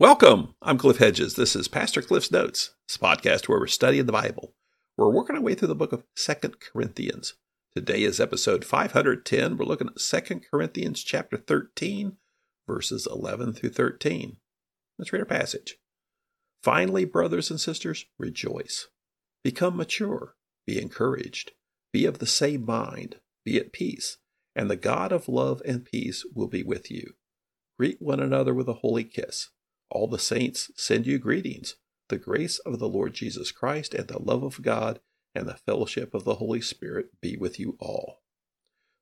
Welcome. I'm Cliff Hedges. This is Pastor Cliff's Notes, this podcast where we're studying the Bible. We're working our way through the book of Second Corinthians. Today is episode 510. We're looking at Second Corinthians chapter 13, verses 11 through 13. Let's read our passage. Finally, brothers and sisters, rejoice. Become mature. Be encouraged. Be of the same mind. Be at peace. And the God of love and peace will be with you. Greet one another with a holy kiss. All the saints send you greetings. The grace of the Lord Jesus Christ and the love of God and the fellowship of the Holy Spirit be with you all.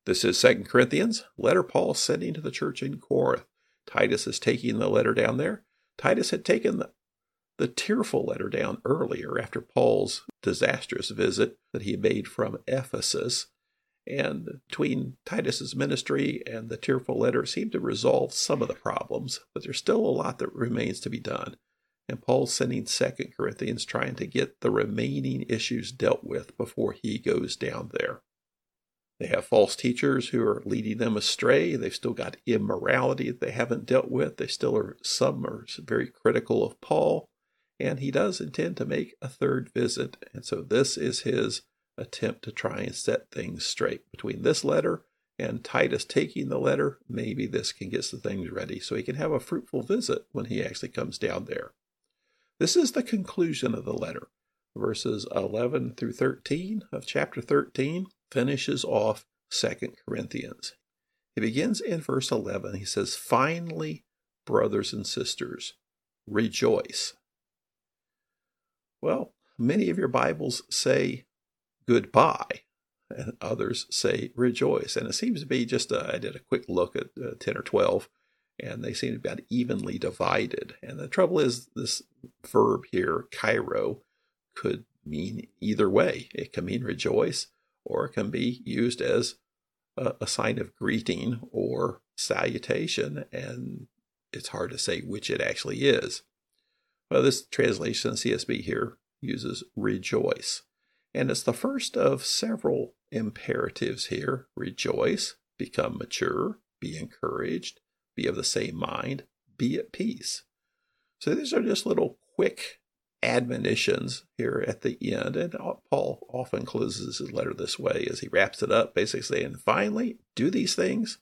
This is 2 Corinthians, letter Paul sending to the church in Corinth. Titus is taking the letter down there. Titus had taken the, the tearful letter down earlier after Paul's disastrous visit that he made from Ephesus. And between Titus's ministry and the tearful letter seemed to resolve some of the problems, but there's still a lot that remains to be done. And Paul's sending Second Corinthians trying to get the remaining issues dealt with before he goes down there. They have false teachers who are leading them astray. They've still got immorality that they haven't dealt with. They still are, some are very critical of Paul. And he does intend to make a third visit. And so this is his attempt to try and set things straight. Between this letter and Titus taking the letter, maybe this can get the things ready so he can have a fruitful visit when he actually comes down there. This is the conclusion of the letter. Verses 11 through 13 of chapter 13 finishes off 2 Corinthians. He begins in verse 11. He says, Finally, brothers and sisters, rejoice. Well, many of your Bibles say goodbye, and others say rejoice. And it seems to be just, a, I did a quick look at uh, 10 or 12, and they seem to be about evenly divided. And the trouble is, this verb here, chairo, could mean either way. It can mean rejoice, or it can be used as a, a sign of greeting or salutation, and it's hard to say which it actually is. Well, this translation, CSB here, uses rejoice. And it's the first of several imperatives here rejoice, become mature, be encouraged, be of the same mind, be at peace. So these are just little quick admonitions here at the end. And Paul often closes his letter this way as he wraps it up, basically saying, finally, do these things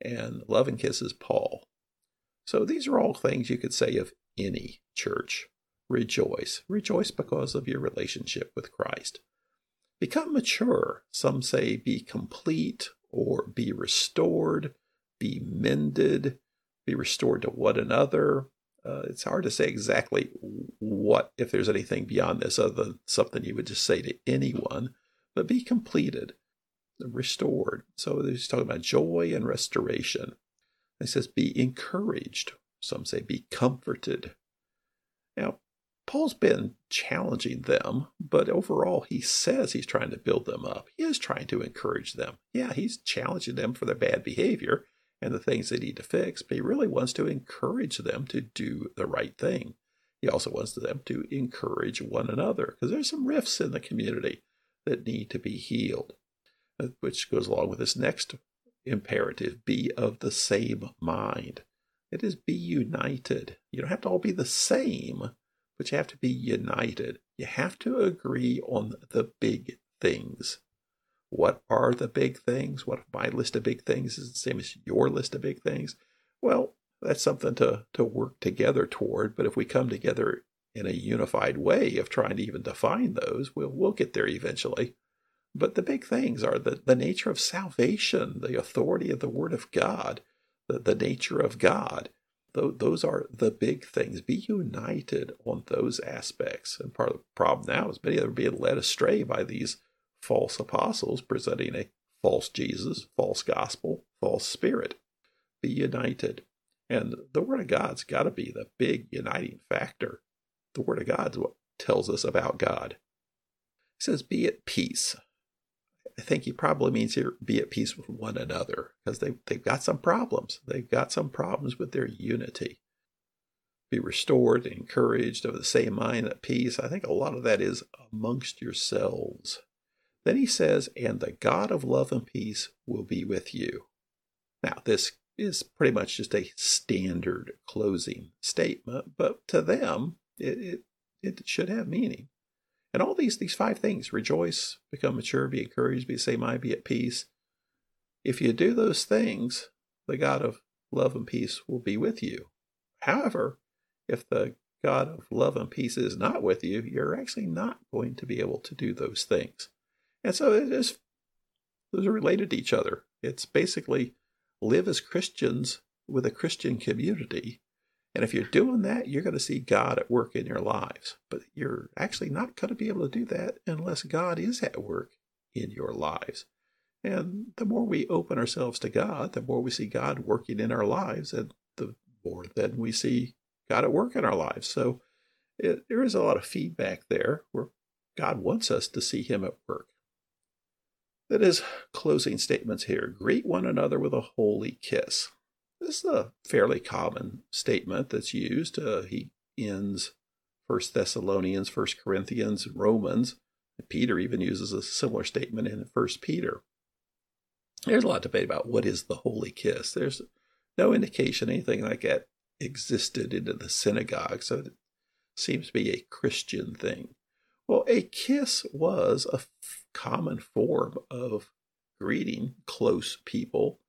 and love and kisses Paul. So these are all things you could say of any church rejoice. Rejoice because of your relationship with Christ. Become mature. Some say be complete or be restored, be mended, be restored to one another. Uh, it's hard to say exactly what, if there's anything beyond this other than something you would just say to anyone, but be completed, restored. So he's talking about joy and restoration. He says, be encouraged. Some say, be comforted. Now, Paul's been challenging them, but overall, he says he's trying to build them up. He is trying to encourage them. Yeah, he's challenging them for their bad behavior and the things they need to fix, but he really wants to encourage them to do the right thing. He also wants them to encourage one another because there's some rifts in the community that need to be healed, uh, which goes along with this next imperative be of the same mind. It is be united. You don't have to all be the same but you have to be united. You have to agree on the big things. What are the big things? What if my list of big things is the same as your list of big things? Well, that's something to, to work together toward. But if we come together in a unified way of trying to even define those, we'll, we'll get there eventually. But the big things are the, the nature of salvation, the authority of the Word of God, the, the nature of God those are the big things. Be united on those aspects. And part of the problem now is many of them are being led astray by these false apostles presenting a false Jesus, false gospel, false spirit. Be united. And the Word of God's got to be the big uniting factor. The Word of God's what tells us about God. He says, Be at peace. I think he probably means here be at peace with one another because they, they've got some problems. They've got some problems with their unity. Be restored, encouraged, of the same mind, at peace. I think a lot of that is amongst yourselves. Then he says, and the God of love and peace will be with you. Now, this is pretty much just a standard closing statement, but to them, it, it, it should have meaning. And all these these five things rejoice, become mature, be encouraged, be same mind, be at peace. If you do those things, the God of love and peace will be with you. However, if the God of love and peace is not with you, you're actually not going to be able to do those things. And so it is those are related to each other. It's basically live as Christians with a Christian community. And if you're doing that, you're going to see God at work in your lives. But you're actually not going to be able to do that unless God is at work in your lives. And the more we open ourselves to God, the more we see God working in our lives, and the more then we see God at work in our lives. So it, there is a lot of feedback there where God wants us to see Him at work. That is closing statements here. Greet one another with a holy kiss. This is a fairly common statement that's used. Uh, he ends First Thessalonians, First Corinthians, Romans. Peter even uses a similar statement in First Peter. There's a lot of debate about what is the holy kiss. There's no indication anything like that existed in the synagogue, so it seems to be a Christian thing. Well, a kiss was a f- common form of greeting close people.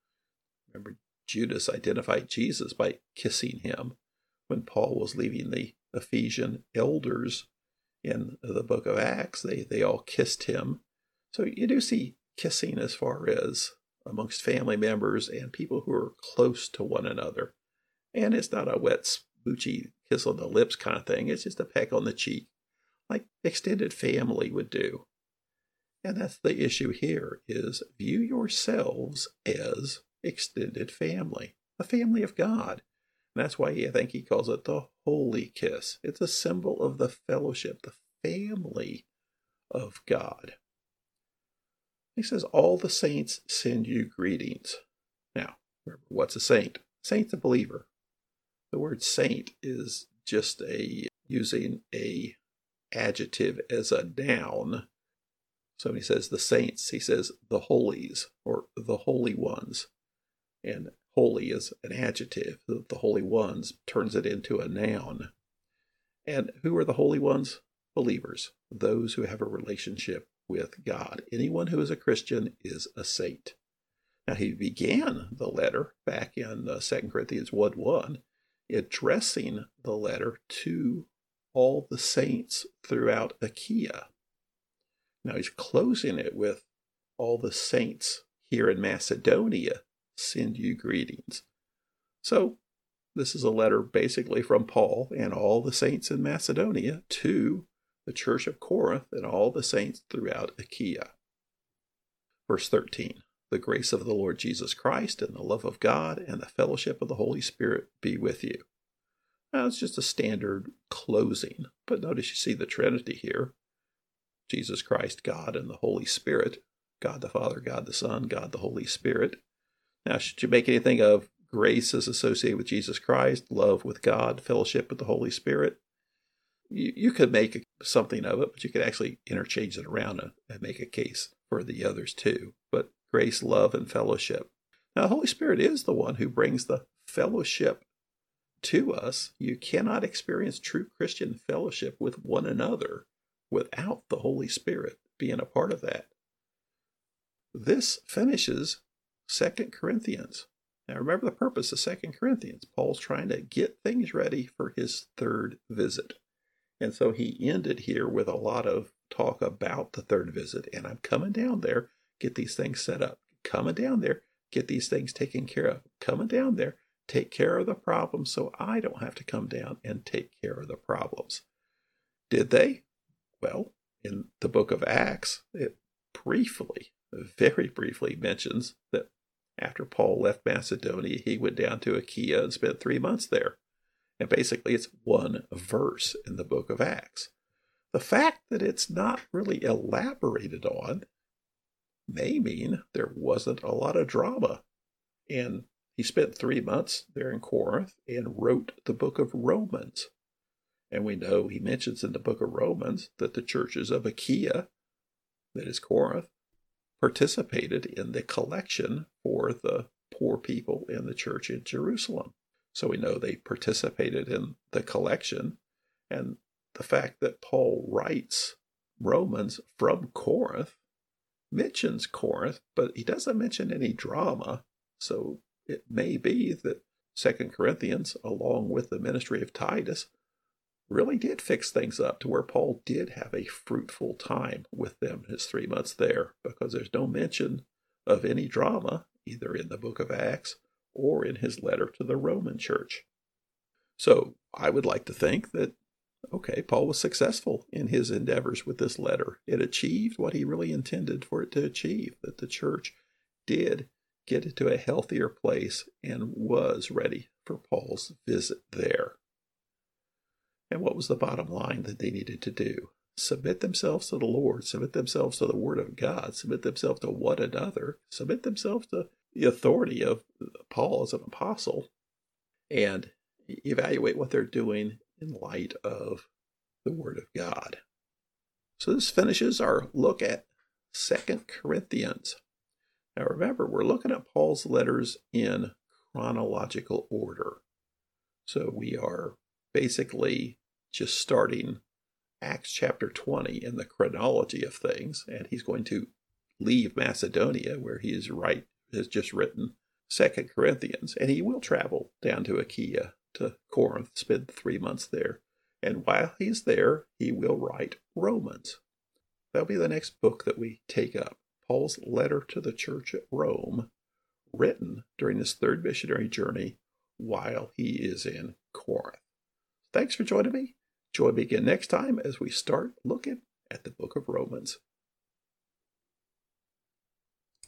Remember, Judas identified Jesus by kissing him when Paul was leaving the Ephesian elders in the book of Acts. They, they all kissed him. So you do see kissing as far as amongst family members and people who are close to one another. And it's not a wet, smoochy kiss on the lips kind of thing. It's just a peck on the cheek, like extended family would do. And that's the issue here is view yourselves as extended family, a family of God. And that's why I think he calls it the holy kiss. It's a symbol of the fellowship, the family of God. He says, All the saints send you greetings. Now, remember, what's a saint? Saint's a believer. The word saint is just a using a adjective as a noun. So when he says the saints, he says the holies or the holy ones. And holy is an adjective. The holy ones turns it into a noun. And who are the holy ones? Believers, those who have a relationship with God. Anyone who is a Christian is a saint. Now, he began the letter back in uh, 2 Corinthians 1 1 addressing the letter to all the saints throughout Achaia. Now he's closing it with all the saints here in Macedonia send you greetings. So this is a letter basically from Paul and all the saints in Macedonia to the church of Corinth and all the saints throughout Achaia. Verse 13 the grace of the Lord Jesus Christ and the love of God and the fellowship of the Holy Spirit be with you. Now, it's just a standard closing, but notice you see the Trinity here Jesus Christ, God, and the Holy Spirit. God the Father, God the Son, God the Holy Spirit. Now, should you make anything of grace as associated with Jesus Christ, love with God, fellowship with the Holy Spirit? You, you could make something of it, but you could actually interchange it around and make a case for the others too. But grace, love, and fellowship. Now, the Holy Spirit is the one who brings the fellowship to us. You cannot experience true Christian fellowship with one another without the Holy Spirit being a part of that. This finishes Second Corinthians. Now remember the purpose of Second Corinthians. Paul's trying to get things ready for his third visit. And so he ended here with a lot of talk about the third visit. And I'm coming down there get these things set up. Coming down there, get these things taken care of. Coming down there, take care of the problems so I don't have to come down and take care of the problems. Did they? Well, in the book of Acts, it briefly, very briefly mentions that after Paul left Macedonia, he went down to Achaia and spent three months there. And basically, it's one verse in the book of Acts. The fact that it's not really elaborated on may mean there wasn't a lot of drama. And he spent three months there in Corinth and wrote the book of Romans. And we know he mentions in the book of Romans that the churches of Achaia, that is Corinth, participated in the collection for the poor people in the church in Jerusalem. So we know they participated in the collection. And the fact that Paul writes Romans from Corinth mentions Corinth, but he doesn't mention any drama. So it may be that Second Corinthians, along with the ministry of Titus, really did fix things up to where Paul did have a fruitful time with them his three months there, because there's no mention of any drama either in the book of Acts or in his letter to the Roman church. So I would like to think that, okay, Paul was successful in his endeavors with this letter. It achieved what he really intended for it to achieve, that the church did get to a healthier place and was ready for Paul's visit there. What was the bottom line that they needed to do? Submit themselves to the Lord, submit themselves to the Word of God, submit themselves to one another, submit themselves to the authority of Paul as an apostle, and evaluate what they're doing in light of the Word of God. So this finishes our look at Second Corinthians. Now remember, we're looking at Paul's letters in chronological order. So we are basically just starting Acts chapter 20 in the chronology of things, and he's going to leave Macedonia, where he is right has just written Second Corinthians, and he will travel down to Achaia to Corinth, spend three months there, and while he's there, he will write Romans. That'll be the next book that we take up. Paul's letter to the church at Rome, written during his third missionary journey while he is in Corinth. Thanks for joining me. Join me again next time as we start looking at the book of Romans.